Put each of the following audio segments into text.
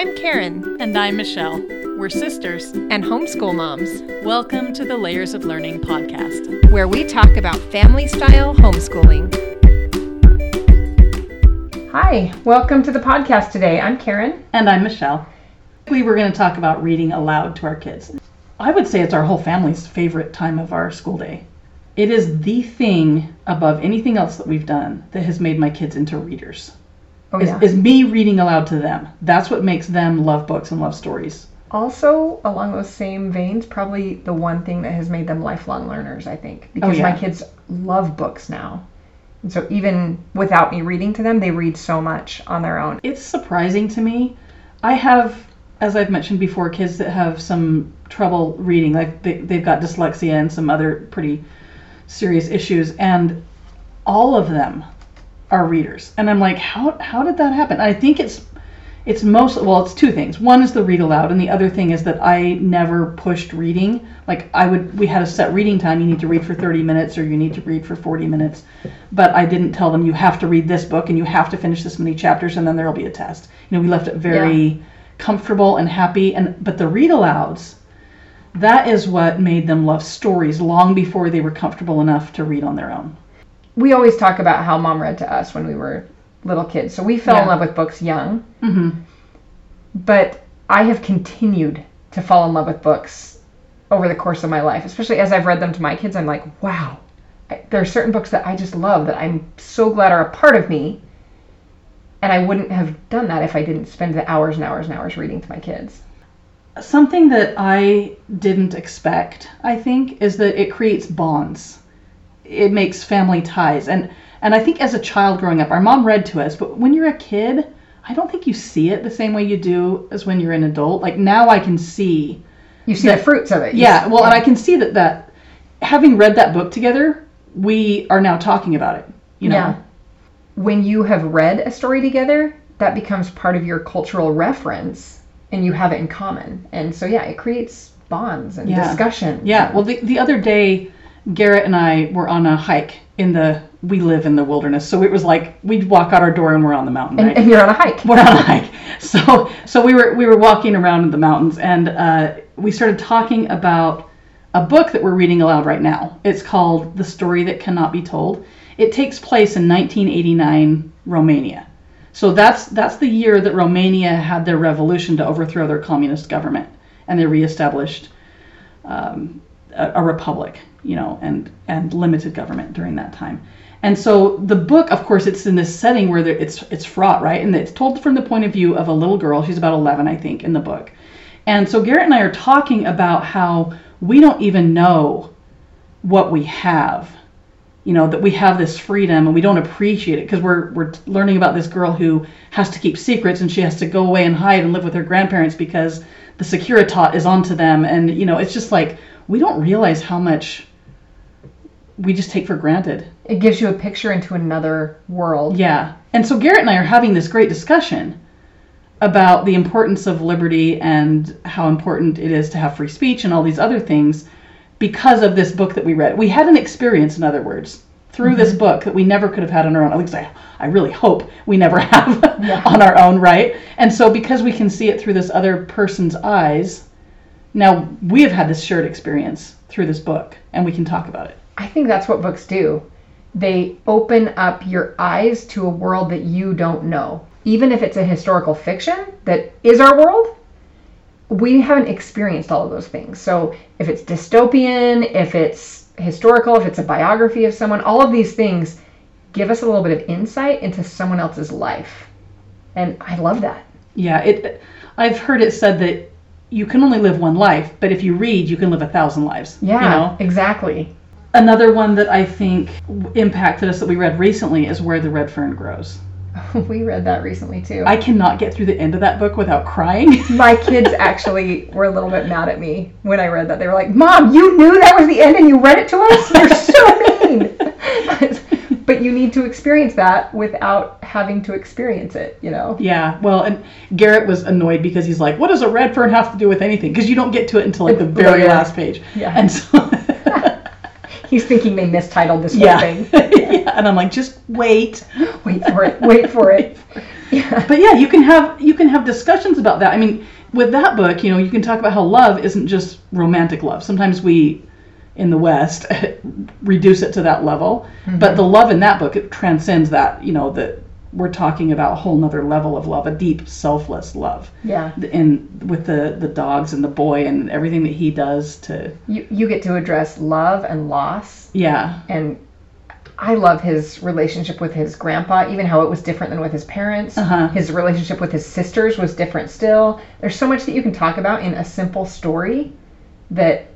I'm Karen. And I'm Michelle. We're sisters and homeschool moms. Welcome to the Layers of Learning podcast, where we talk about family style homeschooling. Hi, welcome to the podcast today. I'm Karen. And I'm Michelle. We were going to talk about reading aloud to our kids. I would say it's our whole family's favorite time of our school day. It is the thing above anything else that we've done that has made my kids into readers. Oh, is, yeah. is me reading aloud to them. That's what makes them love books and love stories. Also, along those same veins, probably the one thing that has made them lifelong learners, I think, oh, because yeah. my kids love books now. And so even without me reading to them, they read so much on their own. It's surprising to me. I have, as I've mentioned before, kids that have some trouble reading, like they, they've got dyslexia and some other pretty serious issues, and all of them are readers. And I'm like, how how did that happen? I think it's it's most well, it's two things. One is the read aloud, and the other thing is that I never pushed reading. Like I would, we had a set reading time. You need to read for 30 minutes, or you need to read for 40 minutes. But I didn't tell them you have to read this book and you have to finish this many chapters, and then there'll be a test. You know, we left it very Yeah. comfortable and happy. And but the read alouds, that is what made them love stories long before they were comfortable enough to read on their own. We always talk about how mom read to us when we were little kids. So we fell in love with books young, hmm but I have continued to fall in love with books over the course of my life, especially as I've read them to my kids. I'm like, wow, I- there are certain books that I just love that I'm so glad are a part of me. And I wouldn't have done that if I didn't spend the hours and hours and hours reading to my kids. Something that I didn't expect, I think, is that it creates bonds. It makes family ties. And and I think as a child growing up, our mom read to us, but when you're a kid, I don't think you see it the same way you do as when you're an adult. Like now I can see You see That- the fruits of it. You Yeah, well, and I can see that that having read that book together, we are now talking about it. You know. Yeah. When you have read a story together, that becomes part of your cultural reference and you have it in common. And so, yeah, it creates bonds and Yeah. discussion. Yeah. Well, the the other day, Garrett and I were on a hike in the. We live in the wilderness, so it was like we'd walk out our door and we're on the mountain. And, Right? and you're on a hike. we're on a hike. So so we were we were walking around in the mountains and uh, we started talking about a book that we're reading aloud right now. It's called The Story That Cannot Be Told. It takes place in 1989 Romania. So that's that's the year that Romania had their revolution to overthrow their communist government, and they reestablished um, a, a republic, you know, and and limited government during that time. And so the book, of course, it's in this setting where there, it's it's fraught, right? And it's told from the point of view of a little girl. She's about 11, I think, in the book. And so Garrett and I are talking about how we don't even know what we have. You know, that we have this freedom and we don't appreciate it because we're we're learning about this girl who has to keep secrets and she has to go away and hide and live with her grandparents because the Securitat is onto them. And you know, it's just like we don't realize how much we just take for granted. It gives you a picture into another world. Yeah. And so Garrett and I are having this great discussion about the importance of liberty and how important it is to have free speech and all these other things because of this book that we read. We had an experience, in other words, through this mm-hmm. book that we never could have had on our own. At least I, I really hope we never have Yeah. on our own, right? And so because we can see it through this other person's eyes, now we have had this shared experience through this book and we can talk about it. I think that's what books do. They open up your eyes to a world that you don't know. Even if it's a historical fiction that is our world, we haven't experienced all of those things. So if it's dystopian, if it's historical, if it's a biography of someone, all of these things give us a little bit of insight into someone else's life. And I love that. Yeah, it. I've heard it said that you can only live one life, but if you read, you can live a thousand lives. Yeah, You know? exactly. Another one that I think impacted us that we read recently is Where the Red Fern Grows. we read that recently too. I cannot get through the end of that book without crying. My kids actually were a little bit mad at me when I read that. They were like, "Mom, you knew that was the end and you read it to us? You're so mean." but you need to experience that without having to experience it, you know. yeah, well, and Garrett was annoyed because he's like, "What does a red fern have to do with anything?" Because you don't get to it until like the very Later. last page. Yeah. And so. He's thinking they mistitled this whole yeah. thing. yeah. And I'm like, just wait. Wait for it. Wait for it. Yeah. But yeah, you can have you can have discussions about that. I mean, with that book, you know, you can talk about how love isn't just romantic love. Sometimes we in the West reduce it to that level, but the love in that book it transcends that. You know that we're talking about a whole nother level of love, a deep, selfless love. Yeah. And with the the dogs and the boy and everything that he does to You you get to address love and loss yeah and I love his relationship with his grandpa, even how it was different than with his parents. Uh-huh. His relationship with his sisters was different still. There's so much that you can talk about in a simple story that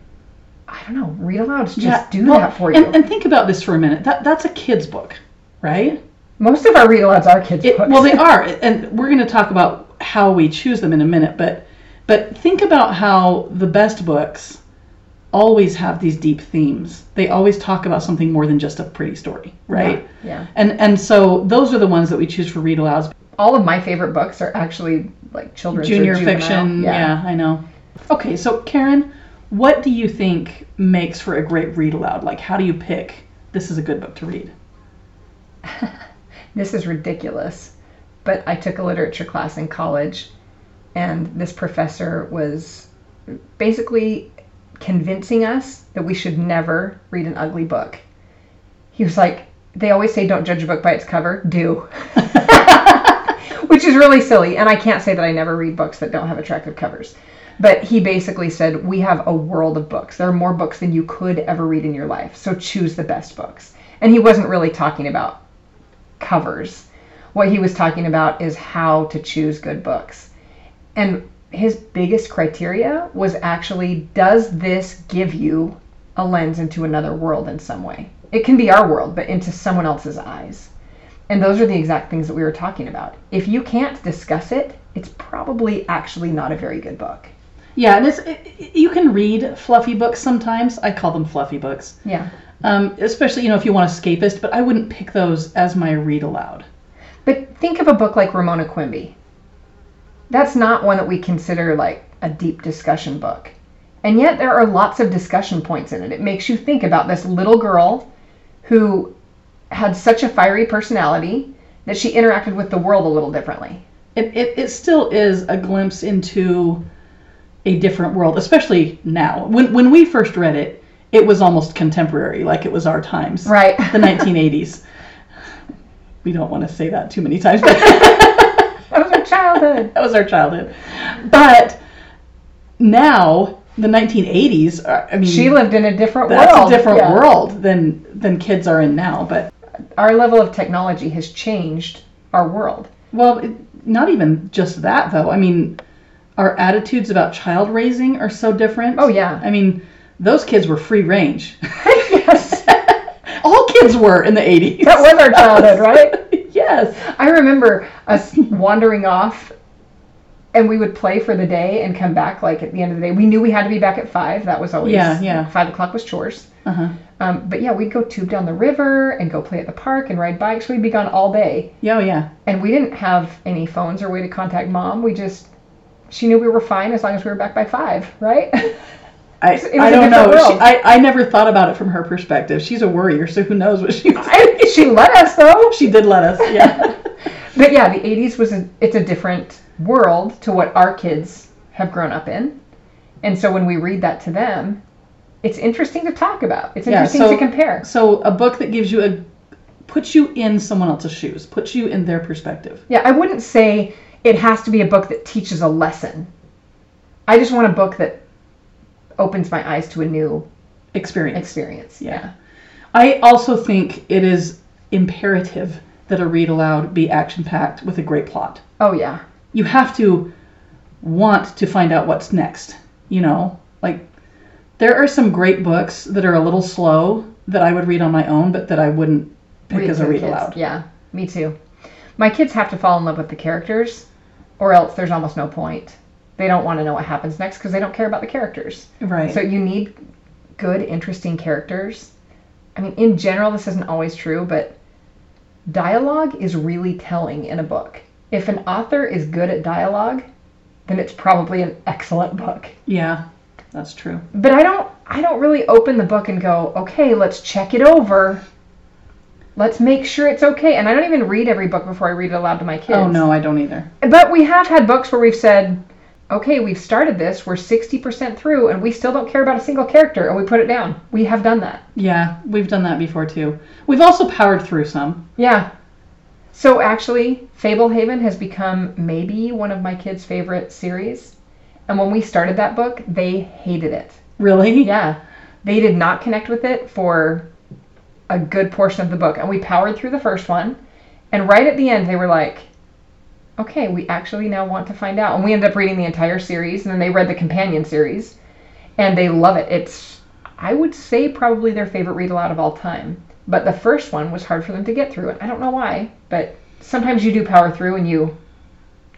I don't know, read alouds just do well, that for you. And, and think about this for a minute. That that's a kid's book, right? Most of our read alouds are kids' It, books. well, they are, and we're going to talk about how we choose them in a minute. But but think about how the best books always have these deep themes. They always talk about something more than just a pretty story, right? Yeah. And and so those are the ones that we choose for read alouds. All of my favorite books are actually like children's Junior fiction, yeah. I know. Okay, so Karen, what do you think makes for a great read aloud? Like, how do you pick this is a good book to read? this is ridiculous. But I took a literature class in college, and this professor was basically convincing us that we should never read an ugly book. He was like, they always say don't judge a book by its cover. Do. Which is really silly, and I can't say that I never read books that don't have attractive covers. But he basically said, We have a world of books. There are more books than you could ever read in your life, so choose the best books. And he wasn't really talking about covers. What he was talking about is how to choose good books. And his biggest criteria was actually does this give you a lens into another world in some way? It can be our world, but into someone else's eyes. And those are the exact things that we were talking about. If you can't discuss it, it's probably actually not a very good book. Yeah, and it's it, you can read fluffy books sometimes. I call them fluffy books. Yeah. Um, especially you know if you want a escapist, but I wouldn't pick those as my read aloud. But think of a book like Ramona Quimby. That's not one that we consider like a deep discussion book. And yet there are lots of discussion points in it. It makes you think about this little girl who had such a fiery personality that she interacted with the world a little differently. It, it, it still is a glimpse into a different world, especially now. When when we first read it, it was almost contemporary, like it was our times, Right. the 1980s. We don't want to say that too many times, but That was our childhood. that was our childhood. But now, the 1980s, are- uh, I mean, She lived in a different that's world. a different Yeah. world than than kids are in now. But Our level of technology has changed our world. well, it, not even just that though. I mean, our attitudes about child raising are so different. Oh, yeah. I mean, those kids were free range. yes. All kids were in the 80s. That was our childhood, right? yes. I remember us wandering off and we would play for the day and come back like at the end of the day. We knew we had to be back at five. That was always Yeah, yeah. five o'clock was chores. Uh-huh. Um, but yeah, we'd go tube down the river and go play at the park and ride bikes. We'd be gone all day. Yeah, oh, yeah. And we didn't have any phones or way to contact mom. We just she knew we were fine as long as we were back by five, right? I, I don't know. She. I, I never thought about it from her perspective. She's a worrier, so who knows what she was she let us though. She did let us, yeah. But yeah, the 80s was a, it's a different world to what our kids have grown up in. And so when we read that to them, it's interesting to talk about. It's Yeah, interesting so- to compare. so a book that gives you a puts you in someone else's shoes, puts you in their perspective. Yeah, I wouldn't say it has to be a book that teaches a lesson. I just want a book that opens my eyes to a new Experience. experience. Yeah. I also think it is imperative that a read aloud be action packed with a great plot. Oh yeah. You have to want to find out what's next. You know, like there are some great books that are a little slow that I would read on my own, but that I wouldn't pick Read as a read kids. aloud. Yeah, me too. My kids have to fall in love with the characters, or else there's almost no point. They don't want to know what happens next because they don't care about the characters. Right. So you need good, interesting characters. I mean, in general, this isn't always true, but dialogue is really telling in a book. If an author is good at dialogue, then it's probably an excellent book. yeah, that's true. But I don't I don't really open the book and go, "Okay, let's check it over." Let's make sure it's okay. And I don't even read every book before I read it aloud to my oh, kids. Oh no, I don't either. But we have had books where we've said, okay, we've started this, we're 60% through, and we still don't care about a single character, and we put it down. We have done that. Yeah, we've done that before too. We've also powered through some. Yeah. So actually, Fablehaven has become maybe one of my kids' favorite series. And when we started that book, they hated it. Really? Yeah. They did not connect with it for a good portion of the book. And we powered through the first one. And right at the end, they were like, okay, we actually now want to find out. And we ended up reading the entire series. And then they read the companion series. And they love it. It's, I would say, probably their favorite read aloud of all time. But the first one was hard for them to get through. And I don't know why, but sometimes you do power through and you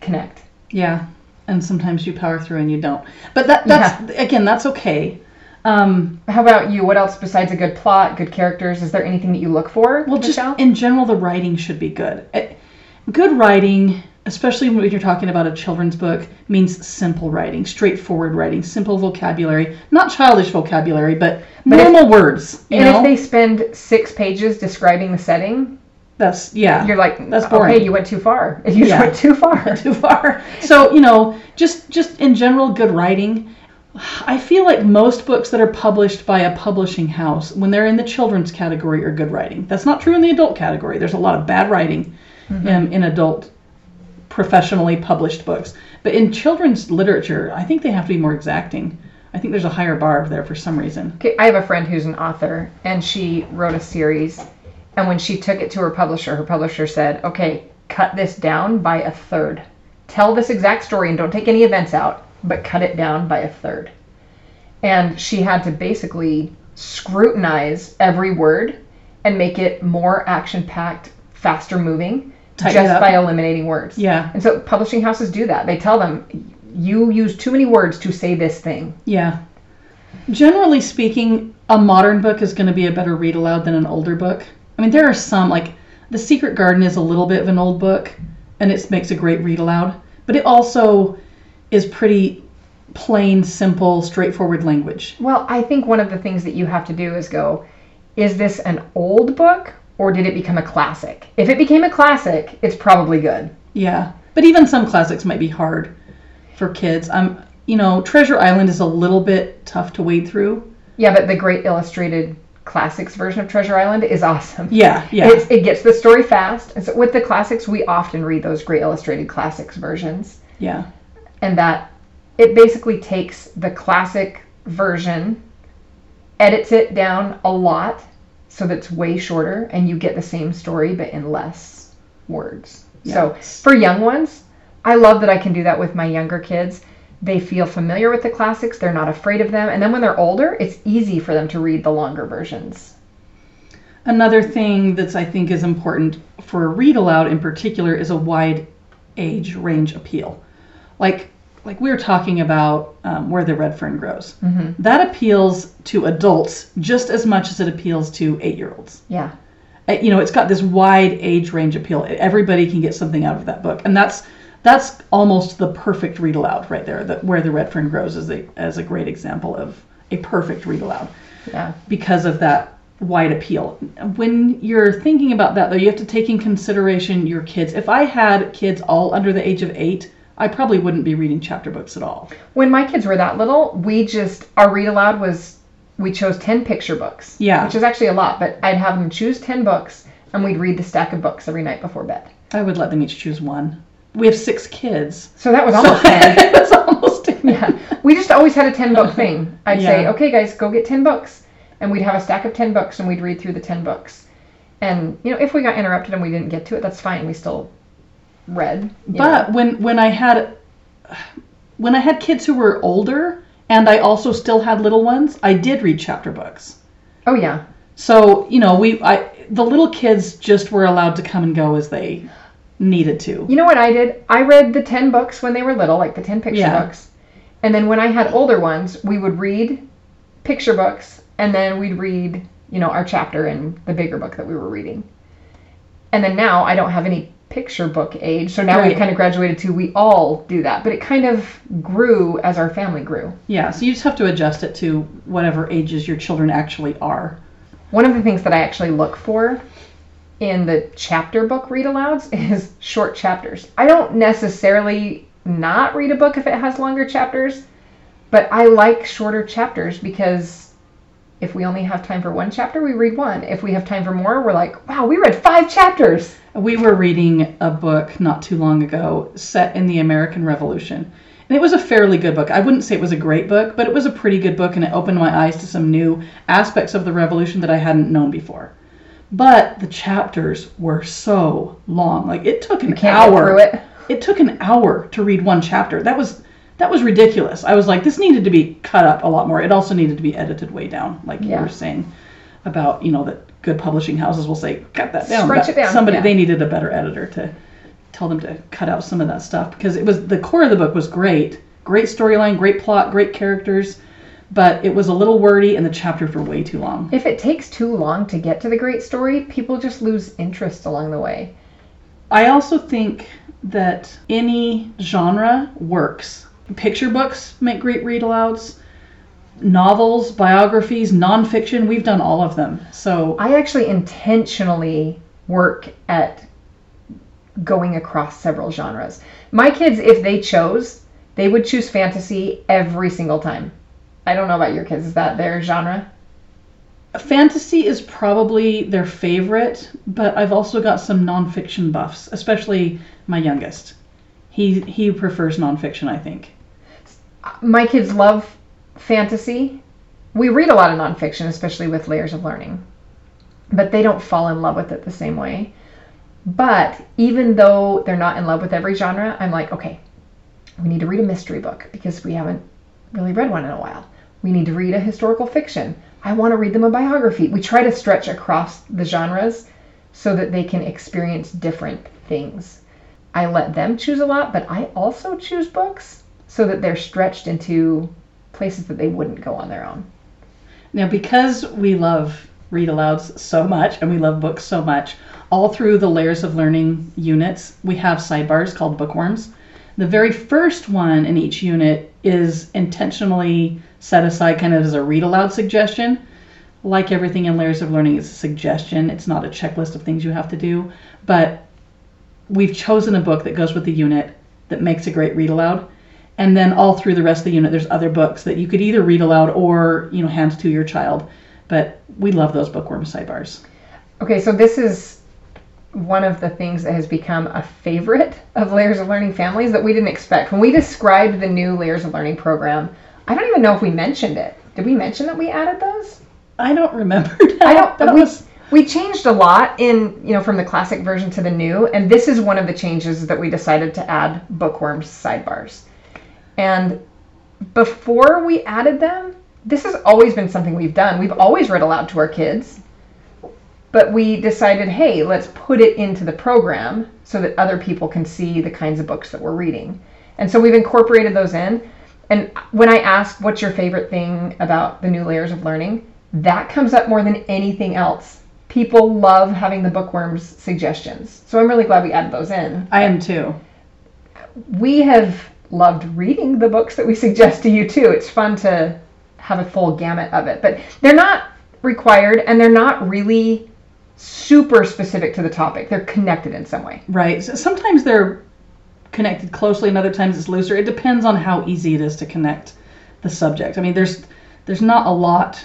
connect. Yeah. And sometimes you power through and you don't. But that that's again, that's okay. Um, How about you? What else besides a good plot, good characters? Is there anything that you look for? well, just in general, the writing should be good. Eh, Good writing, especially when you're talking about a children's book, means simple writing, straightforward writing, simple vocabulary, not childish vocabulary, but, But if- normal words. You and know, if they spend six pages describing the setting, that's yeah. you're like, That's boring. Okay, you went too far. You Yeah. went too far. too far. So you know, just just in general, good writing. I feel like most books that are published by a publishing house, when they're in the children's category, are good writing. That's not true in the adult category. There's a lot of bad writing mm-hmm. in, in adult professionally published books. But in children's literature, I think they have to be more exacting. I think there's a higher bar there for some reason. Okay, I have a friend who's an author, and she wrote a series. And when she took it to her publisher, her publisher said, "Okay, cut this down by a third. Tell this exact story, and don't take any events out, but cut it down by a third. And she had to basically scrutinize every word and make it more action-packed, faster moving, Tighten just by eliminating words. Yeah, And so publishing houses do that. They tell them, "You use too many words to say this thing." yeah. Generally speaking, a modern book is going to be a better read aloud than an older book. I mean, there are some like The Secret Garden is a little bit of an old book, and it makes a great read aloud. But it also is pretty plain, simple, straightforward language. Well, I think one of the things that you have to do is go, is this an old book or did it become a classic? If it became a classic, it's probably good. Yeah, but even some classics might be hard for kids. Um, you know, Treasure Island is a little bit tough to wade through. Yeah, but the great illustrated classics version of Treasure Island is awesome. Yeah, yeah, It's, it gets the story fast. And so with the classics, we often read those great illustrated classics versions. yeah, And that it basically takes the classic version, edits it down a lot so that it's way shorter, and you get the same story but in less words. So for young ones, I love that I can do that with my younger kids. They feel familiar with the classics, they're not afraid of them, and then when they're older, it's easy for them to read the longer versions. Another thing that's I think is important for a read aloud in particular is a wide age range appeal. Like like we were talking about um, where the red fern grows. That appeals to adults just as much as it appeals to eight year olds. Yeah. you know, it's got this wide age range appeal. Everybody can get something out of that book, and that's that's almost the perfect read aloud right there. That where the red fern grows is a as a great example of a perfect read aloud Yeah. because of that wide appeal. When you're thinking about that, though, you have to take in consideration your kids. If I had kids all under the age of eight, I probably wouldn't be reading chapter books at all. When my kids were that little, we just our read aloud was we chose 10 picture books. Yeah. Which is actually a lot, but I'd have them choose 10 books and we'd read the stack of books every night before bed. I would let them each choose one. We have six kids. So that was almost 10. That's almost yeah. We just always had a 10 book thing. I'd say, "Okay guys, go get 10 books." And we'd have a stack of 10 books and we'd read through the 10 books. And you know, if we got interrupted and we didn't get to it, that's fine. We still read. you But when when I had when I had kids who were older and I also still had little ones, I did read chapter books. Oh yeah. So, you know, we I the little kids just were allowed to come and go as they needed to. You know what I did? I read the 10 books when they were little, like the 10 picture Yeah. books. And then when I had older ones, we would read picture books and then we'd read, you know, our chapter in the bigger book that we were reading. And then now I don't have any picture book age, so now Right. we've kind of graduated to we all do that. But it kind of grew as our family grew. Yeah, so you just have to adjust it to whatever ages your children actually are. One of the things that I actually look for in the chapter book read alouds is short chapters. I don't necessarily not read a book if it has longer chapters, but I like shorter chapters because if we only have time for one chapter, we read one. If we have time for more, we're like, wow, we read five chapters. We were reading a book not too long ago set in the American Revolution. And it was a fairly good book. I wouldn't say it was a great book, but it was a pretty good book and it opened my eyes to some new aspects of the revolution that I hadn't known before. But the chapters were so long. Like it took an Can't hour. get through it. It took an hour to read one chapter. That was that was ridiculous. I was like, this needed to be cut up a lot more. It also needed to be edited way down, like you were saying about you know that good publishing houses will say cut that down. Stretch it down, Somebody yeah. they needed a better editor to tell them to cut out some of that stuff because it was the core of the book was great, great storyline, great plot, great characters, but it was a little wordy and the chapters were way too long. If it takes too long to get to the great story, people just lose interest along the way. I also think that any genre works. Picture books make great read alouds. Novels, biographies, nonfiction, we've done all of them. So I actually intentionally work at going across several genres. My kids, if they chose, they would choose fantasy every single time. I don't know about your kids. Is that their genre? fantasy is probably their favorite, but I've also got some nonfiction buffs, especially my youngest. He he prefers nonfiction, I think. My kids love fantasy. We read a lot of nonfiction, especially with layers of learning, but they don't fall in love with it the same way. But even though they're not in love with every genre, I'm like, okay, we need to read a mystery book because we haven't really read one in a while. We need to read a historical fiction. I want to read them a biography. We try to stretch across the genres so that they can experience different things. I let them choose a lot, but I also choose books so that they're stretched into places that they wouldn't go on their own. Now, because we love read alouds so much and we love books so much, all through the layers of learning units, we have sidebars called bookworms. The very first one in each unit is intentionally set aside kind of as a read aloud suggestion. Like everything in layers of learning, it's a suggestion. It's not a checklist of things you have to do. But we've chosen a book that goes with the unit that makes a great read aloud and then all through the rest of the unit there's other books that you could either read aloud or you know hand to your child but we love those bookworm sidebars Okay, so this is one of the things that has become a favorite of Layers of Learning families that we didn't expect. When we described the new Layers of Learning program, I don't even know if we mentioned it. Did we mention that we added those? i don't remember I don't. that we, was we changed a lot in you know from the classic version to the new, and this is one of the changes that we decided to add bookworms sidebars. And before we added them, this has always been something we've done. We've always read aloud to our kids, but we decided, hey, let's put it into the program so that other people can see the kinds of books that we're reading. And so we've incorporated those in. And when I ask what's your favorite thing about the new layers of learning, that comes up more than anything else. People love having the bookworms suggestions. So I'm really glad we added those in. i am too We have loved reading the books that we suggest to you too. It's fun to have a full gamut of it. But they're not required and they're not really super specific to the topic. They're connected in some way. right so sometimes they're connected closely and other times it's looser it depends on how easy it is to connect the subject i mean there's there's not a lot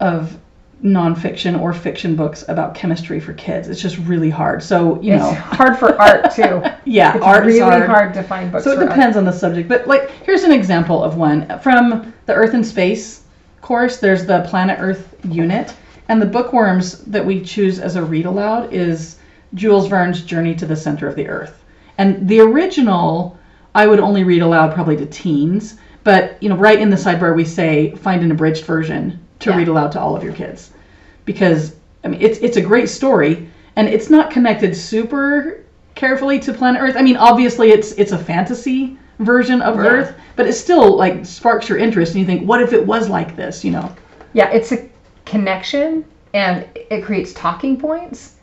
of nonfiction or fiction books about chemistry for kids it's just really hard so you It's know hard for art too. yeah It's art really is hard. hard to find books So it for art. depends on the subject. But like, here's an example of one from the Earth and Space course. There's the Planet Earth unit, and the bookworms that we choose as a read aloud is Jules Verne's Journey to the Center of the Earth. And the original, I would only read aloud probably to teens. But you know, right in the sidebar we say find an abridged version to Yeah. read aloud to all of your kids, because I mean it's it's a great story and it's not connected super carefully to planet Earth. I mean, obviously it's it's a fantasy version of Yeah. Earth, but it still like sparks your interest and you think, what if it was like this, you know? Yeah, it's a connection and it creates talking points.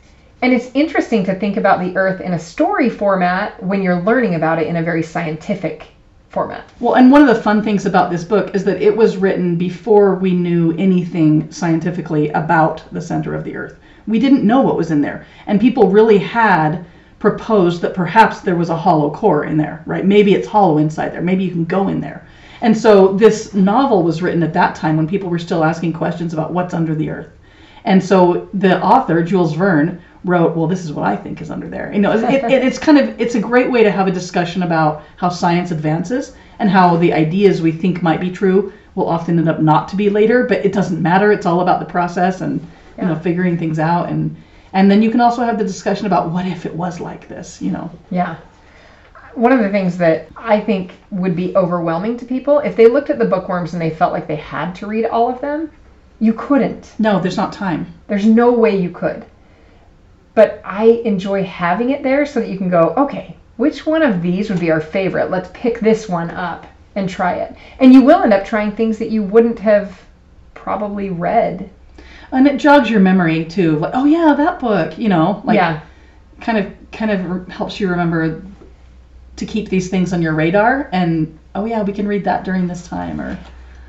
And it's interesting to think about the earth in a story format when you're learning about it in a very scientific format. Well, and one of the fun things about this book is that it was written before we knew anything scientifically about the center of the Earth. We didn't know what was in there. And people really had proposed that perhaps there was a hollow core in there, right? Maybe it's hollow inside there. Maybe you can go in there. And so this novel was written at that time when people were still asking questions about what's under the Earth. And so the author, Jules Verne, wrote, "Well, this is what I think is under there." You know, it, it, it's kind of it's a great way to have a discussion about how science advances and how the ideas we think might be true will often end up not to be later. But it doesn't matter. It's all about the process and you know figuring things out and and then you can also have the discussion about what if it was like this. You know, Yeah. One of the things that I think would be overwhelming to people if they looked at the bookworms and they felt like they had to read all of them, you couldn't. no, there's not time. There's no way you could. But I enjoy having it there so that you can go, okay, which one of these would be our favorite? Let's pick this one up and try it. And you will end up trying things that you wouldn't have probably read. And it jogs your memory too, like oh yeah, that book. You know, like yeah. kind of kind of helps you remember to keep these things on your radar and oh yeah we can read that during this time or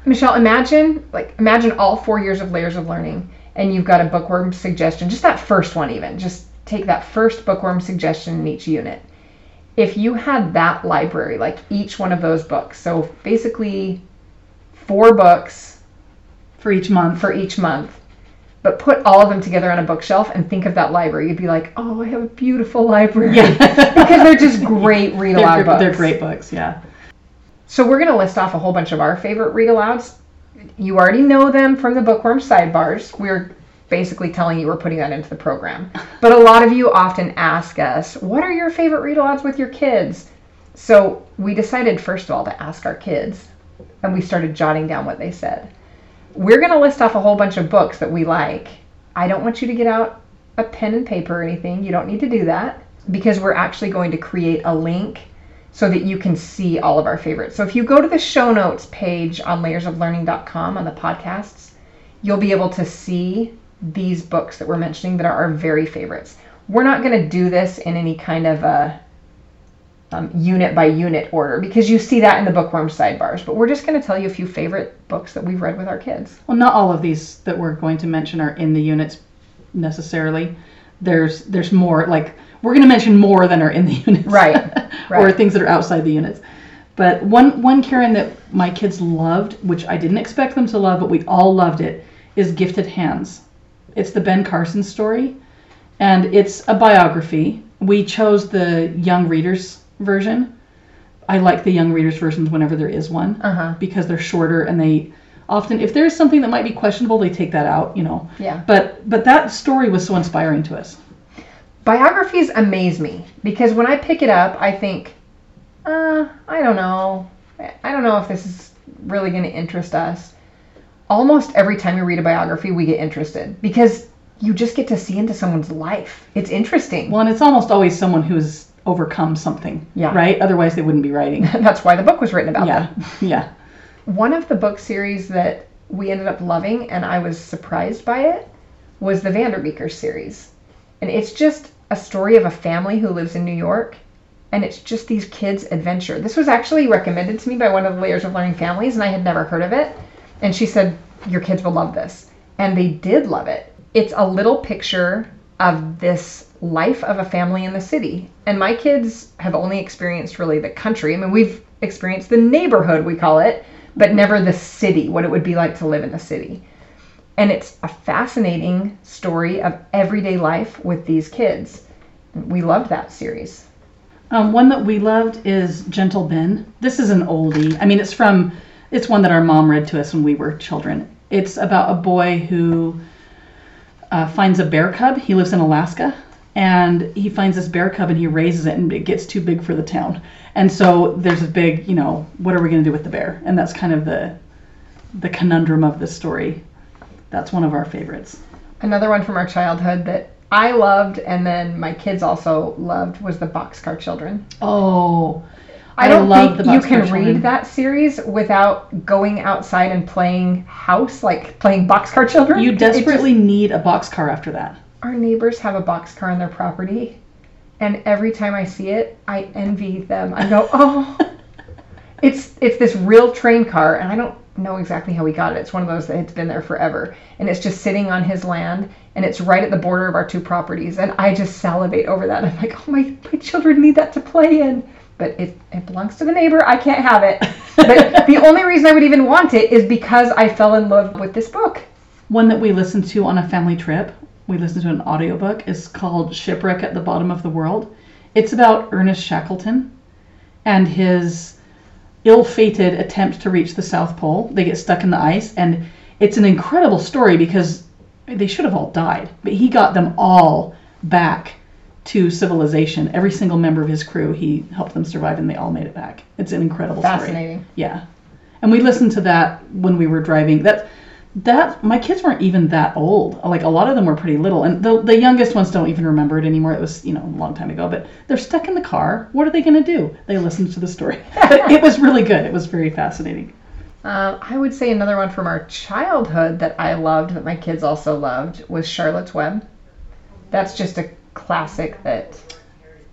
Michelle, imagine like imagine all four years of layers of learning, and you've got a bookworm suggestion, just that first one even. Just take that first bookworm suggestion in each unit. If you had that library, like each one of those books, so basically four books for each month for each month, but put all of them together on a bookshelf and think of that library, you'd be like, oh, I have a beautiful library. Yeah. because they're just great read aloud books. they're great books yeah So we're going to list off a whole bunch of our favorite read alouds. You already know them from the bookworm sidebars. We're basically telling you we're putting that into the program. But a lot of you often ask us, what are your favorite read alouds with your kids? So we decided, first of all, to ask our kids, and we started jotting down what they said. We're going to list off a whole bunch of books that we like. I don't want you to get out a pen and paper or anything. You don't need to do that because we're actually going to create a link so that you can see all of our favorites. So if you go to the show notes page on layersoflearning.com on the podcasts, you'll be able to see these books that we're mentioning that are our very favorites. We're not going to do this in any kind of a um, unit by unit order because you see that in the bookworm sidebars, but we're just going to tell you a few favorite books that we've read with our kids. well not all of these that we're going to mention are in the units necessarily there's there's more like we're going to mention more than are in the units. Right, or things that are outside the units. But one one karen that my kids loved which i didn't expect them to love but we all loved it is gifted hands. It's the ben carson story and it's a biography. We chose the young readers version. I like the young readers versions whenever there is one Uh-huh. because they're shorter and they often if there's something that might be questionable they take that out you know. Yeah. but but that story was so inspiring to us Biographies amaze me because when I pick it up, I think, uh, I don't know. I don't know if this is really going to interest us. Almost every time we read a biography, we get interested because you just get to see into someone's life. It's interesting. well and it's almost always someone who's overcome something Yeah. right otherwise they wouldn't be writing That's why the book was written about them. yeah yeah One of the book series that we ended up loving, and I was surprised by it, was the Vanderbeekers series. And it's just a story of a family who lives in New York, and it's just these kids' adventure. This was actually recommended to me by one of the Layers of Learning families, and I had never heard of it. And she said, Your kids will love this. And they did love it. It's a little picture of this life of a family in the city. And my kids have only experienced really the country. I mean, we've experienced the neighborhood, we call it, but never the city, what it would be like to live in the city. And it's a fascinating story of everyday life with these kids. We loved that series. Um, one that we loved is Gentle Ben. This is an oldie. I mean, it's from, it's one that our mom read to us when we were children. It's about a boy who uh, finds a bear cub. He lives in Alaska, and he finds this bear cub and he raises it, and it gets too big for the town. And so there's a big, you know, what are we going to do with the bear? And that's kind of the, the conundrum of this story. That's one of our favorites. Another one from our childhood that I loved and then my kids also loved was the Boxcar Children. Oh, I don't love think you can Children. read that series without going outside and playing house, like playing Boxcar Children. You It just- desperately need a boxcar after that. our neighbors have a boxcar on their property, and every time I see it, I envy them. I go, oh, It's it's this real train car, and I don't know exactly how he got it. It's one of those that it's been there forever, and it's just sitting on his land, and it's right at the border of our two properties, and I just salivate over that. I'm like, oh my, my children need that to play in, but it it belongs to the neighbor. I can't have it. but the only reason I would even want it is because I fell in love with this book. One that we listened to on a family trip, we listened to an audiobook, is called Shipwreck at the Bottom of the World. It's about Ernest Shackleton and his ill fated attempt to reach the South Pole. They get stuck in the ice, and it's an incredible story because they should have all died, but he got them all back to civilization. Every single member of his crew, he helped them survive, and they all made it back. It's an incredible story. Fascinating. Yeah, and we listened to that when we were driving. That that my kids weren't even that old. Like a lot of them were pretty little, and the the youngest ones don't even remember it anymore. It was you know a long time ago, but they're stuck in the car. What are they going to do? They listened to the story. it was really good. It was very fascinating. Uh, I would say another one from our childhood that I loved, that my kids also loved, was Charlotte's Web. That's just a classic that,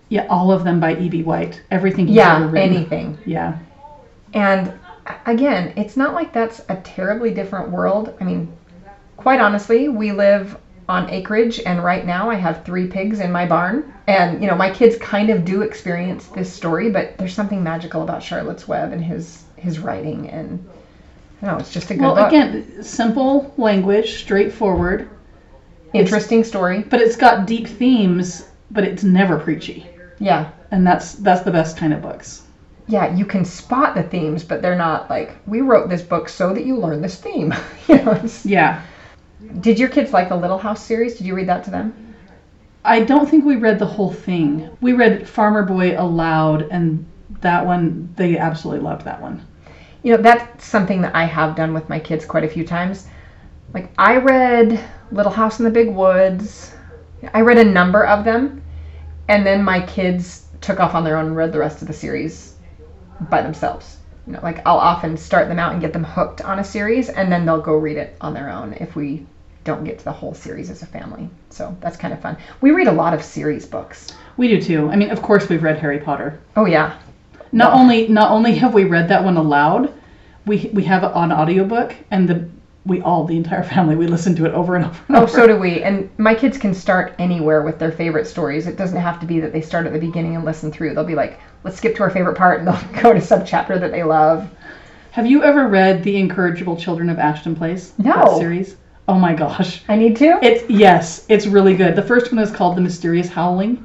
Yeah, all of them by E.B. White. Everything yeah, anything. Yeah. And again, it's not like that's a terribly different world. I mean, quite honestly, we live on acreage, and right now I have three pigs in my barn. And, you know, my kids kind of do experience this story, but there's something magical about Charlotte's Web and his, his writing. And, I don't know, it's just a good Well, book. again, simple language, straightforward, Interesting story. but it's got deep themes, but it's never preachy. Yeah. And that's that's the best kind of books. Yeah, you can spot the themes, but they're not like we wrote this book so that you learn this theme. you know, Yeah. did your kids like the Little House series? Did you read that to them? I don't think we read the whole thing. We read Farmer Boy aloud, and that one they absolutely loved that one. You know, that's something that I have done with my kids quite a few times. Like I read Little House in the Big Woods. I read a number of them, and then my kids took off on their own and read the rest of the series by themselves. You know, like I'll often start them out and get them hooked on a series, and then they'll go read it on their own if we don't get to the whole series as a family. So that's kind of fun. We read a lot of series books. We do too. I mean, of course, we've read Harry Potter. Oh yeah, Not Wow. only not only have we read that one aloud, we we have it on audiobook, and the we all the entire family we listen to it over and over and Oh, over. so do we. And my kids can start anywhere with their favorite stories. It doesn't have to be that they start at the beginning and listen through. They'll be like, let's skip to our favorite part, and they'll go to some chapter that they love. Have you ever read The Incorrigible Children of Ashton Place? No. That series? Oh my gosh. I need to. It's yes, it's really good. The first one is called The Mysterious Howling.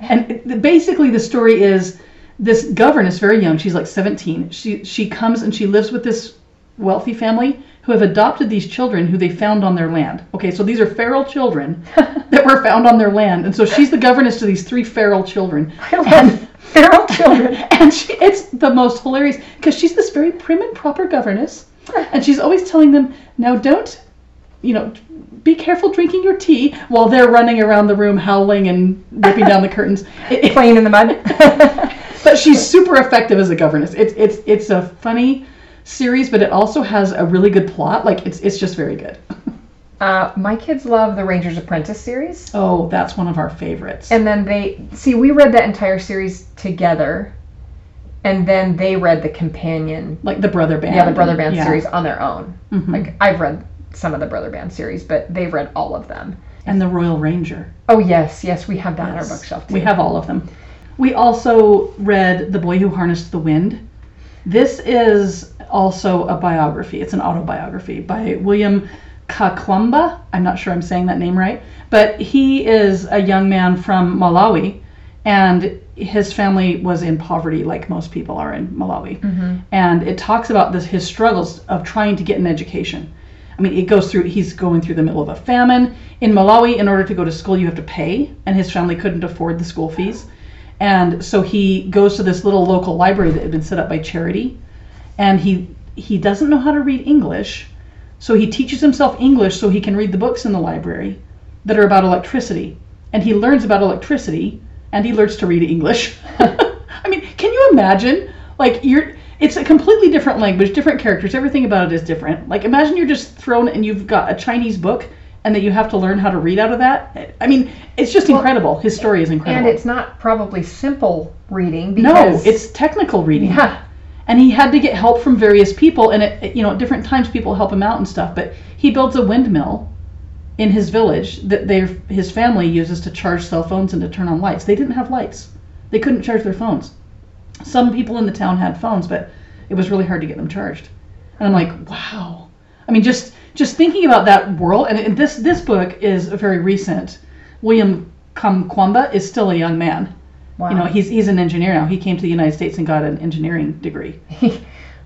And it, basically the story is this governess, very young, she's like 17. She she comes and she lives with this wealthy family who have adopted these children who they found on their land. Okay, so these are feral children that were found on their land. And so she's the governess to these three feral children. I love feral children. And she, it's the most hilarious because she's this very prim and proper governess, and she's always telling them, "Now don't, you know, be careful drinking your tea," while they're running around the room howling and ripping down the curtains. Playing in the mud. but she's super effective as a governess. It's it's it's a funny series, but it also has a really good plot. Like it's it's just very good. uh, my kids love the Ranger's Apprentice series. Oh, that's one of our favorites. And then they see we read that entire series together, and then they read the companion, like the Brother Band. yeah, the Brother Band Yeah. series on their own. Mhm. Like I've read some of the Brother Band series, but they've read all of them. and the Royal Ranger. Oh yes, yes, we have that on our bookshelf too. We have all of them. We also read The Boy Who Harnessed the Wind. This is also a biography. It's an autobiography by William Kakwamba. I'm not sure I'm saying that name right, but he is a young man from Malawi, and his family was in poverty, like most people are in Malawi. Mm-hmm. And it talks about this his struggles of trying to get an education. I mean, it goes through, he's going through the middle of a famine. In Malawi, in order to go to school, you have to pay, and his family couldn't afford the school fees. And so he goes to this little local library that had been set up by charity, and he he doesn't know how to read English, so he teaches himself English so he can read the books in the library that are about electricity. And he learns about electricity, and he learns to read English. I mean, can you imagine? Like you're it's a completely different language, different characters, everything about it is different. Like imagine you're just thrown and you've got a Chinese book and that you have to learn how to read out of that. I mean, it's just incredible. His story is incredible. and it's not probably simple reading no, because it's technical reading. yeah, and he had to get help from various people and it- you know at different times people help him out and stuff but he builds a windmill in his village that they his family uses to charge cell phones and to turn on lights they didn't have lights they couldn't charge their phones some people in the town had phones but it was really hard to get them charged and i'm like wow i mean just just thinking about that world and, this this book is very recent william kamkwamba is still a young man Wow. you know he's he's an engineer now he came to the united states and got an engineering degree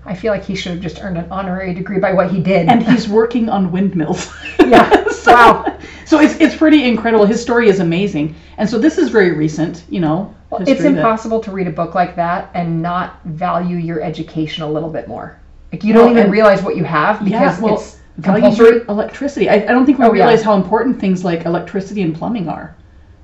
I feel like he should have just earned an honorary degree by what he did. and he's working on windmills. Yeah. so, Wow. So it's it's pretty incredible. His story is amazing, and so this is very recent. You know, it's history that- impossible to read a book like that and not value your education a little bit more. Like you don't even realize what you have because Yeah, well, it's compulsory. electricity. I, I don't think we Oh, yeah. realize how important things like electricity and plumbing are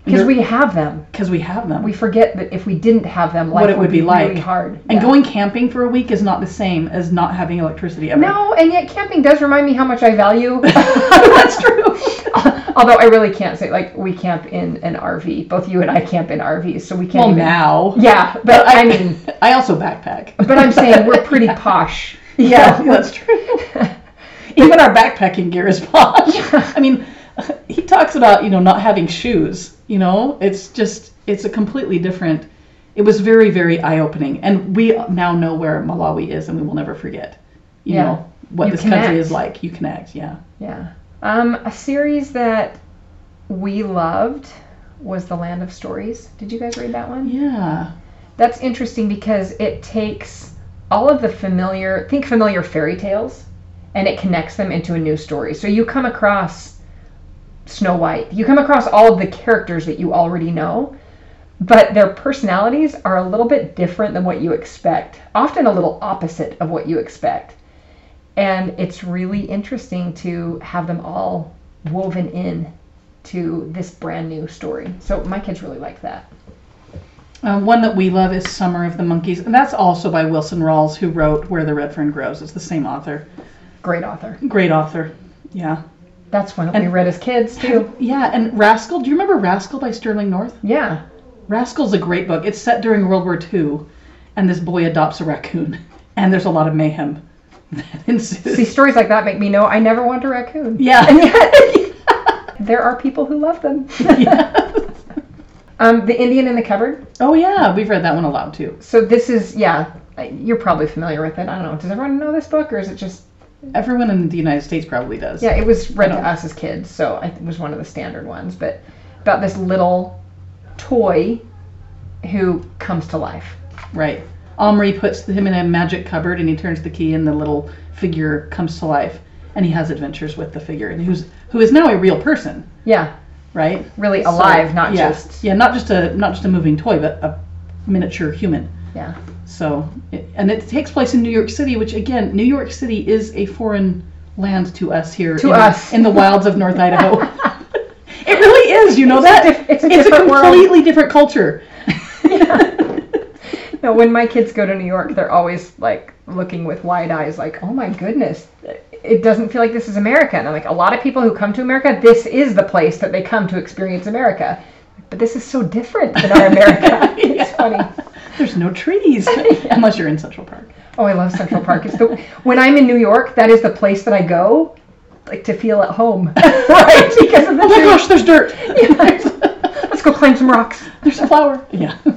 Because we have them. because we have them. We forget that if we didn't have them, life what it would be like. really hard. And Yeah. going camping for a week is not the same as not having electricity ever. No, and yet camping does remind me how much I value. that's true. Although I really can't say like we camp in an RV. Both you and I camp in RVs, so we can't well, even. now. Yeah, but I mean, I also backpack. but I'm saying we're pretty posh. Yeah, that's true. Even our backpacking gear is posh. I mean, he talks about you know not having shoes. You know, it's just it's a completely different. It was very very eye opening, and we now know where Malawi is, and we will never forget. You Yeah. know what You this connect. country is like. You connect, yeah. Yeah. Um, a series that we loved was The Land of Stories. Did you guys read that one? Yeah. That's interesting because it takes all of the familiar, think familiar fairy tales, and it connects them into a new story. So you come across Snow White, you come across all of the characters that you already know, but their personalities are a little bit different than what you expect, often a little opposite of what you expect. And it's really interesting to have them all woven in to this brand new story. So my kids really like that. Uh, one that we love is Summer of the Monkeys, and that's also by Wilson Rawls, who wrote Where the Red Fern Grows. It's the same author. Great author. Great author. Yeah. That's one that we read as kids too. Yeah, and Rascal. Do you remember Rascal by Sterling North? Yeah. Rascal's a great book. It's set during World War II, and this boy adopts a raccoon, and there's a lot of mayhem that ensues. See, stories like that make me know I never want a raccoon. yeah. And yet, there are people who love them. yeah. Um, the Indian in the Cupboard. Oh yeah, we've read that one aloud too. So this is, yeah, you're probably familiar with it. I don't know. Does everyone know this book, or is it just? Everyone in the United States probably does. Yeah, it was read to us as kids, so I- it was one of the standard ones. But about this little toy who comes to life. Right. Omri puts him in a magic cupboard, and he turns the key, and the little figure comes to life, and he has adventures with the figure, and who's who is now a real person, Yeah, right? really So, alive, not yeah. just. yeah, not just a not just a moving toy, but a miniature human. Yeah. So, it, and it takes place in New York City, which again, New York City is a foreign land to us here To in, us. in the wilds of North Idaho. it really is. You know It's a that diff- it's a it's a different world. completely different culture. No, when my kids go to New York, they're always like looking with wide eyes, like, "Oh my goodness, it doesn't feel like this is America." And I'm like, a lot of people who come to America, this is the place that they come to experience America. But this is so different than our America. It's Yeah. funny. There's no trees unless you're in Central Park. Oh, I love Central Park. It's the when I'm in New York, that is the place that I go, like to feel at home, right? Because of the Oh my gosh, there's dirt. Let's go climb some rocks. there's a flower. Yeah.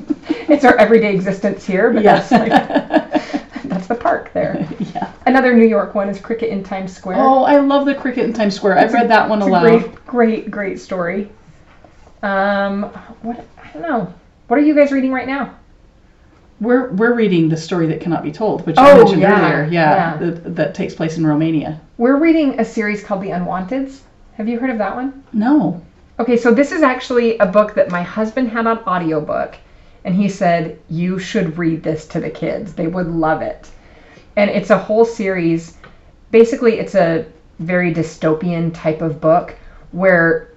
It's our everyday existence here, but Yes. that's like that's the park there. yeah. Another New York one is Cricket in Times Square. Oh, I love the cricket in Times Square. I've read that one It's a lot. great, great, great story. Um, what I don't know. What are you guys reading right now? We're we're reading the story that cannot be told, which Oh, I mentioned yeah, earlier. Yeah, yeah. That, that takes place in Romania. We're reading a series called The Unwanteds. Have you heard of that one? No. Okay, so this is actually a book that my husband had on audiobook, and he said you should read this to the kids. They would love it. And it's a whole series. Basically, it's a very dystopian type of book where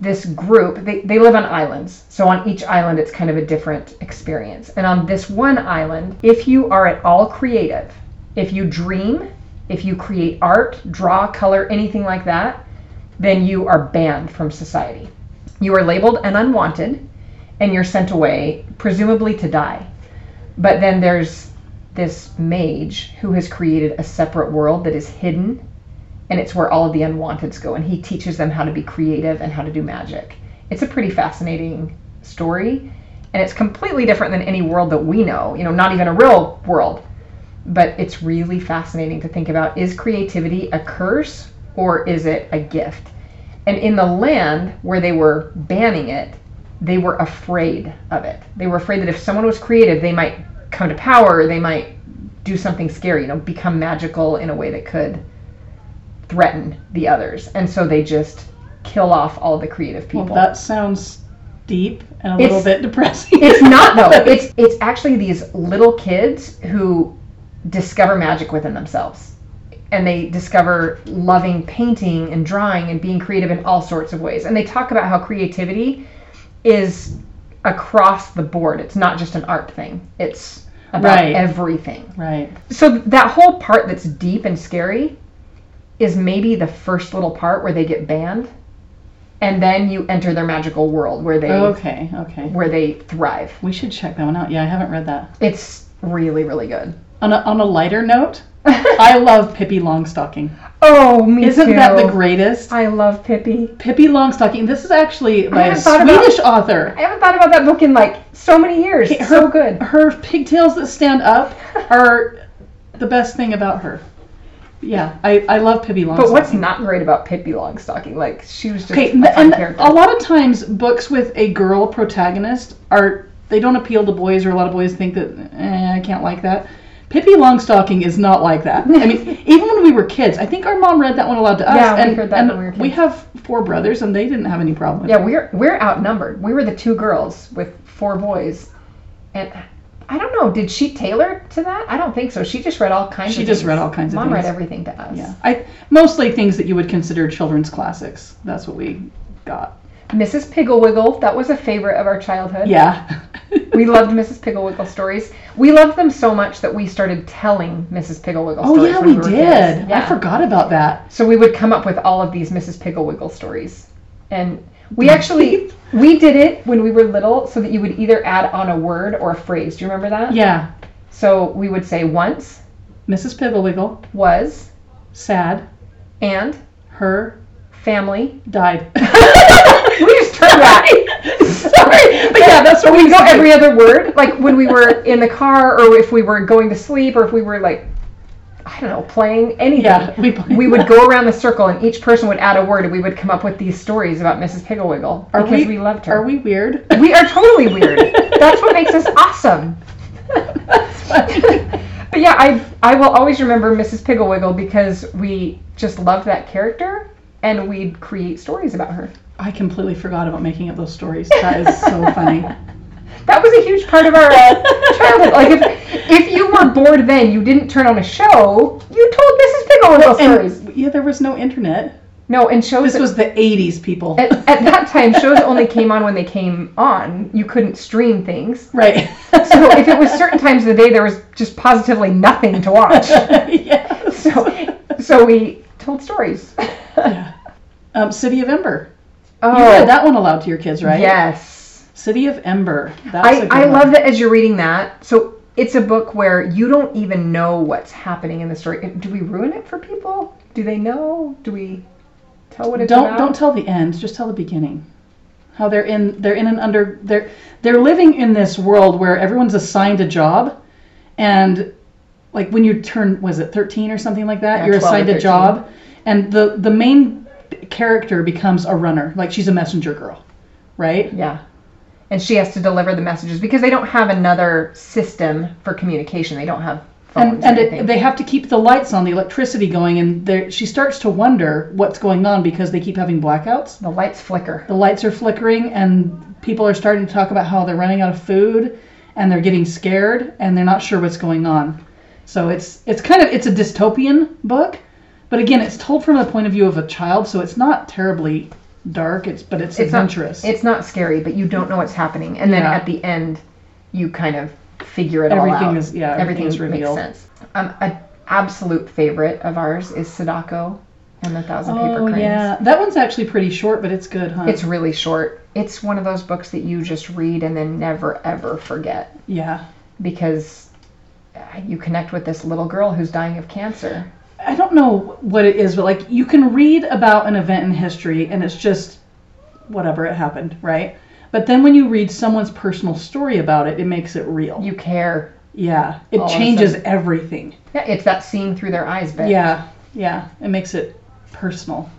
this group they, they live on islands so on each island it's kind of a different experience and on this one island if you are at all creative if you dream if you create art draw color anything like that then you are banned from society. You are labeled an unwanted and you're sent away presumably to die. But then there's this mage who has created a separate world that is hidden and it's where all of the unwanteds go and he teaches them how to be creative and how to do magic. It's a pretty fascinating story and it's completely different than any world that we know you know not even a real world. But it's really fascinating to think about. Is creativity a curse or is it a gift? And in the land where they were banning it they were afraid of it. They were afraid that if someone was creative they might come to power they might do something scary you know become magical in a way that could threaten the others. And so they just kill off all the creative people. Well, that sounds deep and a little bit depressing. it's not though. It's it's actually these little kids who discover magic within themselves and they discover loving painting and drawing and being creative in all sorts of ways and they talk about how creativity is across the board it's not just an art thing it's about Right. everything right. so that whole part that's deep and scary is maybe the first little part where they get banned and then you enter their magical world where they Okay. Okay. where they thrive We should check that one out. Yeah, I haven't read that. it's really really good On a, on a lighter note, I love Pippi Longstocking. oh me Isn't too that the greatest? i love pippi Pippi Longstocking. This is actually by a haven't about- Swedish author. i haven't thought about that book in like so many years It's so good Her pigtails that stand up are the best thing about her. Yeah, I, I love Pippi Longstocking. but what's not great about pippi longstocking like she was just Okay, a and character a lot of times books with a girl protagonist are they don't appeal to boys, or a lot of boys think that eh, I can't like that. Pippi Longstocking is not like that. I mean, even when we were kids, I think our mom read that one aloud to us. Yeah, we and, heard that when we were kids. have four brothers, and they didn't have any problem yeah we're we're outnumbered we were the two girls with four boys and I don't know. Did she tailor to that? I don't think so. She just read all kinds. She of just things. read all kinds of Mom read everything to us. Yeah, I mostly things that you would consider children's classics. That's what we got. Mrs. Pigglewiggle, that was a favorite of our childhood. Yeah. We loved Mrs. Pigglewiggle stories. We loved them so much that we started telling Mrs. Pigglewiggle oh stories. yeah, when we did. kids. I forgot about that. So we would come up with all of these Mrs. Pigglewiggle stories. And we actually we did it when we were little so that you would either add on a word or a phrase. Do you remember that? Yeah. So we would say once, Mrs. Pigglewiggle, was, sad, and, her family. died. We that. Sorry, but yeah, that's what we we go used to do. every other word, like when we were in the car, or if we were going to sleep, or if we were like, I don't know, playing anything. Yeah, we played we would go around the circle, and each person would add a word, and we would come up with these stories about Mrs. Pigglewiggle Are because we, loved her. Are we weird? We are totally weird. That's what makes us awesome. But yeah, I I will always remember Mrs. Pigglewiggle because we just loved that character, and we'd create stories about her. I completely forgot about making up those stories. That is so funny. That was a huge part of our uh, childhood. Like if if you were bored then, you didn't turn on a show. You told Mrs. Pigglewiggle stories. And yeah, there was no internet. No, and shows This that- was the 80s, people. at, at that time shows only came on when they came on. You couldn't stream things. Right. So if it was certain times of the day, there was just positively nothing to watch. yeah. So so we told stories. yeah. Um, City of Ember. Oh, You read oh. that one aloud to your kids, right? yes. City of Ember. That's a I, I one. love that as you're reading that. So it's a book where you don't even know what's happening in the story. Do we ruin it for people? Do they know? Do we tell what it's don't about? don't tell the end just tell the beginning how they're in they're in an under they're they're living in this world where everyone's assigned a job and like when you turn was it 13 or something like that Yeah, you're assigned a job and the the main character becomes a runner like she's a messenger girl right Yeah. And she has to deliver the messages because they don't have another system for communication. They don't have phones and, and it, they have to keep the lights on the electricity going and she starts to wonder what's going on because they keep having blackouts the lights flicker. the lights are flickering and people are starting to talk about how they're running out of food and they're getting scared and they're not sure what's going on so it's it's kind of it's a dystopian book but again it's told from the point of view of a child so it's not terribly dark it's but it's, It's not, adventurous it's not scary, but you don't know what's happening. And then Yeah. at the end, you kind of figure it Everything all out. Everything is- yeah, everything is makes revealed. sense. Um, an absolute favorite of ours is Sadako and the Thousand Paper oh Cranes. yeah that one's actually pretty short but it's good huh It's really short. It's one of those books that you just read and then never ever forget yeah because you connect with this little girl who's dying of cancer. I don't know what it is, but like you can read about an event in history and it's just whatever it happened, right? But then when you read someone's personal story about it, it makes it real. You care. yeah, it All changes everything. Yeah, it's that seeing through their eyes bit. Yeah, yeah, it makes it personal.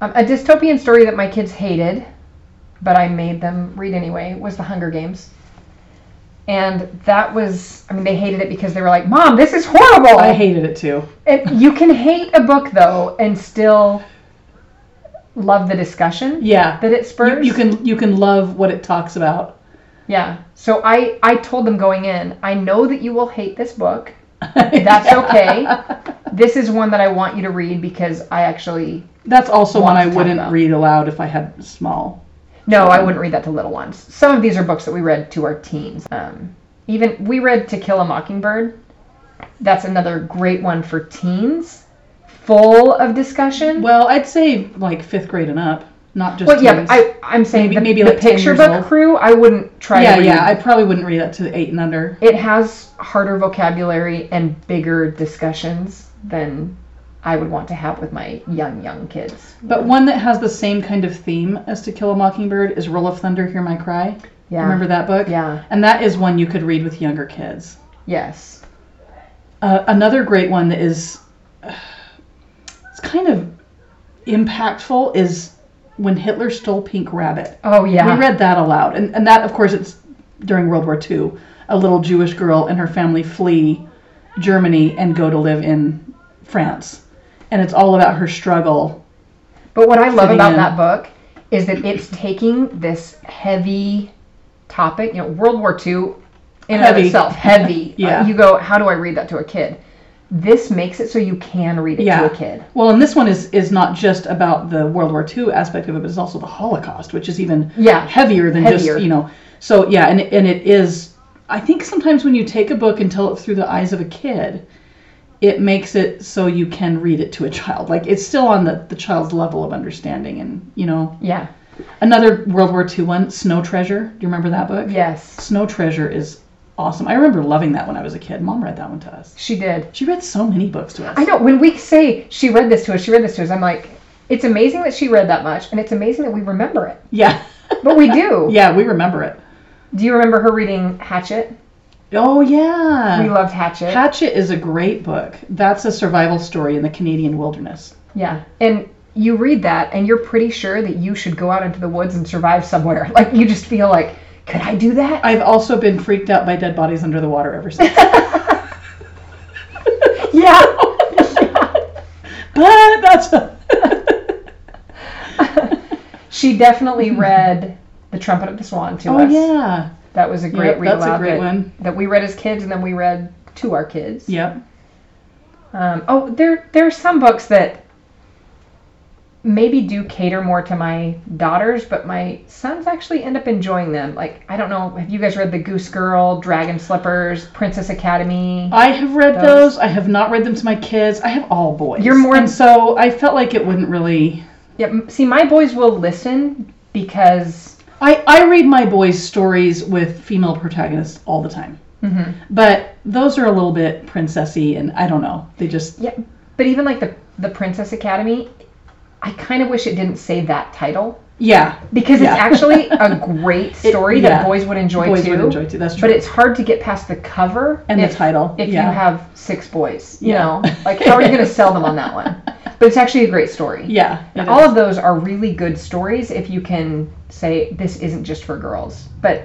Um, a dystopian story that my kids hated, but I made them read anyway, was The Hunger Games. And that was, I mean, they hated it because they were like, Mom, this is horrible! I hated it too. And you can hate a book, though, and still love the discussion Yeah, that it you, spurs. you can you can love what it talks about. Yeah. So I, I told them going in, I know that you will hate this book. That's okay. This is one that I want you to read because I actually That's also one I wouldn't read aloud if I had small. No, I wouldn't read that to little ones. Some of these are books that we read to our teens. Um, even we read To Kill a Mockingbird. That's another great one for teens, full of discussion. Well, I'd say like fifth grade and up, not just. Well, yeah, teens. I, I'm saying Maybe- the, maybe the like 10 picture book old. crew. I wouldn't try yeah, yeah. I probably wouldn't read that to eight and under. It has harder vocabulary and bigger discussions than I would want to have with my young young kids. But one that has the same kind of theme as To Kill a Mockingbird is Roll of Thunder, Hear My Cry. Yeah. Remember that book? Yeah. And that is one you could read with younger kids. Yes. Uh, another great one that is it's kind of impactful is When Hitler Stole Pink Rabbit. Oh yeah. We read that aloud. And, and that, of course, it's during World War II. A little Jewish girl and her family flee Germany and go to live in France. And it's all about her struggle. But what I love about in. that book is that it's taking this heavy topic, you know, World War II in and of itself, heavy. Yeah. Uh, you go, how do I read that to a kid? This makes it so you can read it Yeah. to a kid. Well, and this one is, is not just about the World War II aspect of it, but it's also the Holocaust, which is even Yeah. heavier than Heavier. just, you know. So, yeah, and, and it is, I think sometimes when you take a book and tell it through the eyes of a kid, it makes it so you can read it to a child. Like, it's still on the, the child's level of understanding. And, you know, Yeah. another World War II one, Snow Treasure. Do you remember that book? Yes. Snow Treasure is awesome. I remember loving that when I was a kid. Mom read that one to us. She did. She read so many books to us. I know when we say she read this to us, she read this to us, I'm like, it's amazing that she read that much and it's amazing that we remember it. Yeah. But we do. yeah, we remember it. Do you remember her reading Hatchet? Oh yeah. We loved Hatchet. Hatchet is a great book. That's a survival story in the Canadian wilderness. Yeah. And you read that and you're pretty sure that you should go out into the woods and survive somewhere. Like you just feel like, could I do that? I've also been freaked out by dead bodies under the water ever since. yeah. but that's a she definitely read The Trumpet of the Swan to Oh us. yeah. That was a great Yep, read that's a great that, one. that we read as kids and then we read to our kids. Yep. Um, oh, there there are some books that maybe do cater more to my daughters, but my sons actually end up enjoying them. Like I don't know, have you guys read The Goose Girl, Dragon Slippers, Princess Academy? I have read Those. those. I have not read them to my kids. I have all boys. You're more- and so I felt like it wouldn't really Yep. m- See, my boys will listen because I, I read my boys stories with female protagonists all the time. Mhm. But those are a little bit princessy and I don't know. They just yeah. But even like the the Princess Academy, I kind of wish it didn't say that title yeah. because Yeah. it's actually a great It- story yeah. that boys would enjoy boys too. would enjoy too. That's true. But it's hard to get past the cover and if- the title. if yeah. you have six boys. You know, like how are you going to sell them on that one? But it's actually a great story. yeah. All is. of those are really good stories if you can say this isn't just for girls, but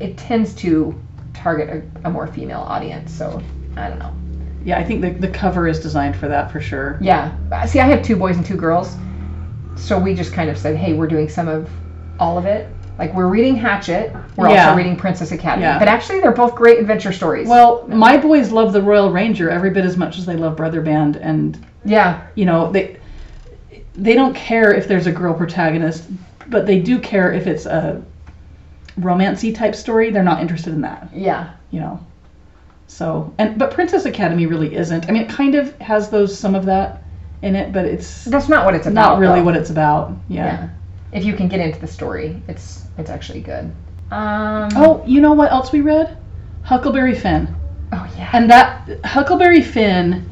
it tends to target a, a more female audience. So I don't know. Yeah, I think the, the cover is designed for that for sure. Yeah. Uh, See, I have two boys and two girls, so we just kind of said, hey, we're doing some of all of it. Like we're reading Hatchet, we're Yeah. also reading Princess Academy. Yeah. But actually, they're both great adventure stories. Well, my boys love the Royal Ranger every bit as much as they love Brother Band, and yeah, you know they they don't care if there's a girl protagonist, but they do care if it's a romancy type story. They're not interested in that, yeah. you know. So, and but Princess Academy really isn't. I mean, it kind of has those some of that in it, but it's That's not what it's about. not really though. what it's about. Yeah. yeah if you can get into the story it's it's actually good um Oh, you know what else we read? Huckleberry Finn. Oh yeah. And that Huckleberry Finn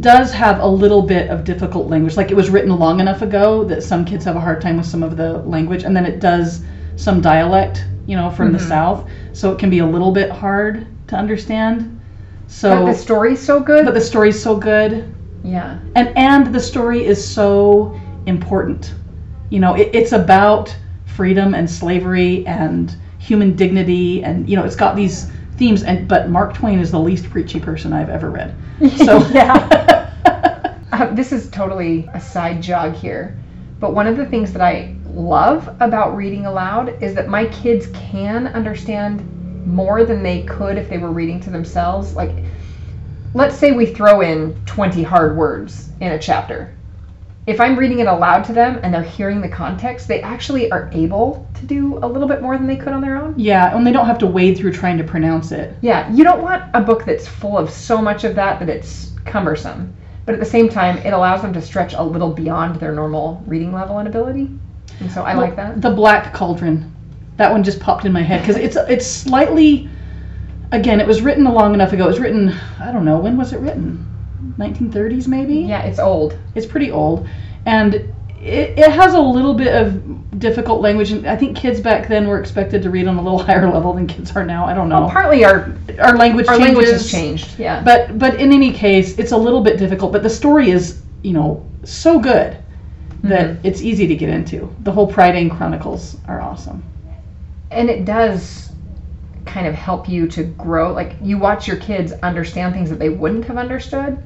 does have a little bit of difficult language. Like it was written long enough ago that some kids have a hard time with some of the language, and then it does some dialect, you know, from the Mhm. south, so it can be a little bit hard to understand. So, but the story's so good. but the story's so good, yeah. and and the story is so important. You know, it, it's about freedom and slavery and human dignity, and you know, it's got these themes. And but Mark Twain is the least preachy person I've ever read. So yeah. Uh, this is totally a side jog here, but one of the things that I love about reading aloud is that my kids can understand more than they could if they were reading to themselves. Like, let's say we throw in 20 hard words in a chapter. If I'm reading it aloud to them and they're hearing the context, they actually are able to do a little bit more than they could on their own. yeah, and they don't have to wade through trying to pronounce it. Yeah, you don't want a book that's full of so much of that that it's cumbersome. But at the same time, it allows them to stretch a little beyond their normal reading level and ability. And so I like that. The Black Cauldron. That one just popped in my head because it's it's slightly. Again, it was written long enough ago. It was written. I don't know when was it written. 1930s maybe. Yeah, it's old. It's pretty old, and it, it has a little bit of difficult language. And I think kids back then were expected to read on a little higher level than kids are now. I don't know. Partly our Our language our changes. language has changed. Yeah. But but in any case, it's a little bit difficult. But the story is you know so good that Mhm. it's easy to get into. The whole Prydain Chronicles are awesome. and it does kind of help you to grow. Like you watch your kids understand things that they wouldn't have understood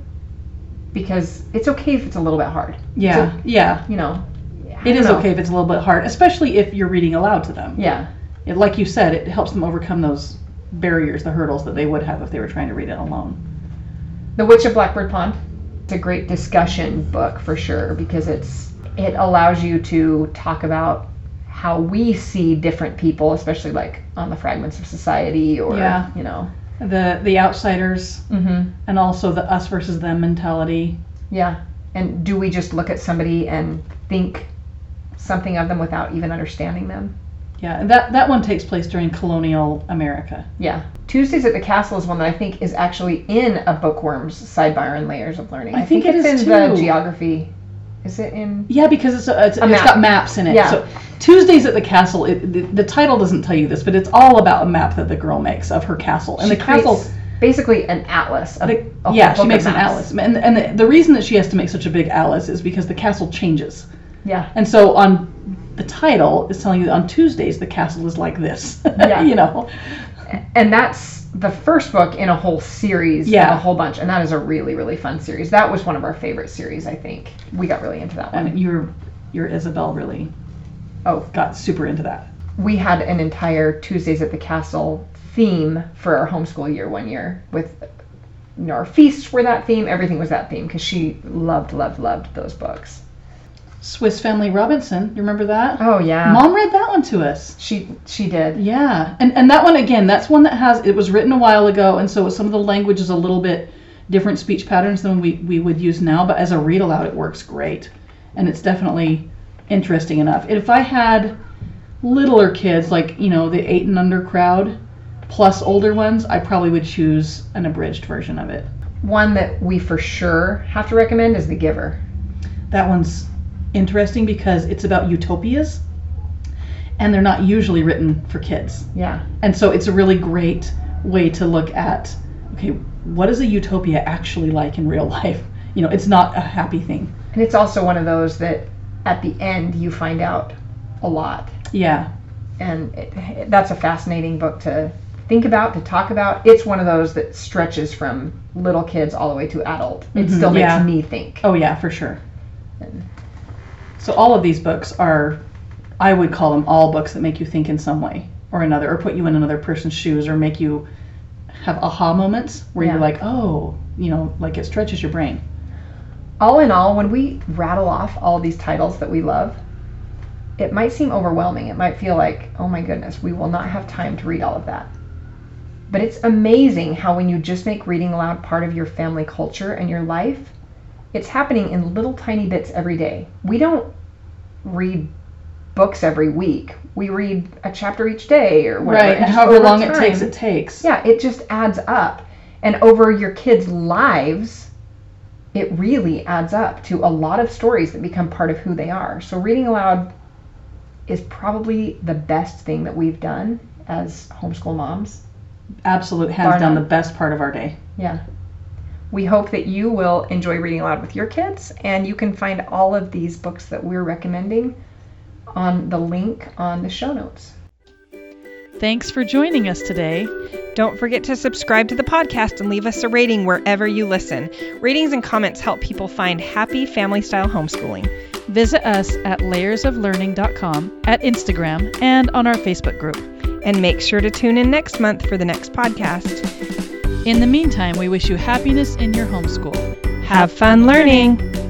because it's okay if it's a little bit hard. Yeah, yeah. You know. I It know. okay if it's a little bit hard, especially if you're reading aloud to them. Yeah. It, like you said, it helps them overcome those barriers, the hurdles that they would have if they were trying to read it alone. The Witch of Blackbird Pond. It's a great discussion book for sure because it's it allows you to talk about how we see different people, especially like on the fragments of society or Yeah. you know. The the outsiders Mm-hmm. and also the us versus them mentality. Yeah. And do we just look at somebody and think something of them without even understanding them? Yeah, that that one takes place during colonial America. Yeah. Tuesdays at the Castle is one that I think is actually in a Bookworms sidebar and layers of learning. I think it it's is in the geography. Is it in? Yeah, because it's a, it's, A it's got maps in it. Yeah. So Tuesdays at the castle. It, the, the title doesn't tell you this, but it's all about a map that the girl makes of her castle, and She the castle. basically an atlas. Of, The, a yeah, she makes an atlas, and and the, the reason that she has to make such a big atlas is because the castle changes, Yeah. and so on the title is telling you that on Tuesdays the castle is like this. Yeah. you know. And that's the first book in a whole series Yeah. a whole bunch, and that is a really really fun series. That was one of our favorite series. I think we got really into that one. And your your Isabel really Oh, got super into that. we had an entire Tuesdays at the Castle theme for our homeschool year one year with you know, our feasts were that theme, everything was that theme because she loved, loved, loved those books. Swiss Family Robinson, you remember that? Oh yeah, Mom read that one to us. she she did. Yeah, and and that one again, that's one that has it was written a while ago, and so some of the language is a little bit different speech patterns than we we would use now. But as a read aloud, it works great, and it's definitely interesting enough. If I had littler kids, like you know the eight and under crowd, plus older ones, I probably would choose an abridged version of it. One that we for sure have to recommend is The Giver. That one's interesting because it's about utopias, and they're not usually written for kids. Yeah, And so it's a really great way to look at okay, what is a utopia actually like in real life? You know, it's not a happy thing. and it's also one of those that at the end you find out a lot, Yeah. and it, it- that's a fascinating book to think about, to talk about. It's one of those that stretches from little kids all the way to adult. It Mhm, still makes yeah. me think. Oh yeah, for sure. And- So all of these books are I would call them all books that make you think in some way or another or put you in another person's shoes or make you have aha moments where Yeah. you're like, "Oh, you know, like it stretches your brain." All in all, when we rattle off all these titles that we love, it might seem overwhelming. It might feel like, oh my goodness, we will not have time to read all of that. But it's amazing how when you just make reading aloud part of your family culture and your life, it's happening in little tiny bits every day. We don't read books every week. We read a chapter each day or whatever. right, and however long it takes, it takes. Yeah, it just adds up. And over your kids' lives, it really adds up to a lot of stories that become part of who they are. So reading aloud is probably the best thing that we've done as homeschool moms. Absolute, hands Bar down, none. the best part of our day. Yeah. We hope that you will enjoy reading aloud with your kids, and you can find all of these books that we're recommending on the link on the show notes. Thanks for joining us today. Don't forget to subscribe to the podcast and leave us a rating wherever you listen. Ratings and comments help people find happy family style homeschooling. Visit us at layersoflearning.com, at Instagram, and on our Facebook group. And make sure to tune in next month for the next podcast. In the meantime, we wish you happiness in your homeschool. Have fun learning!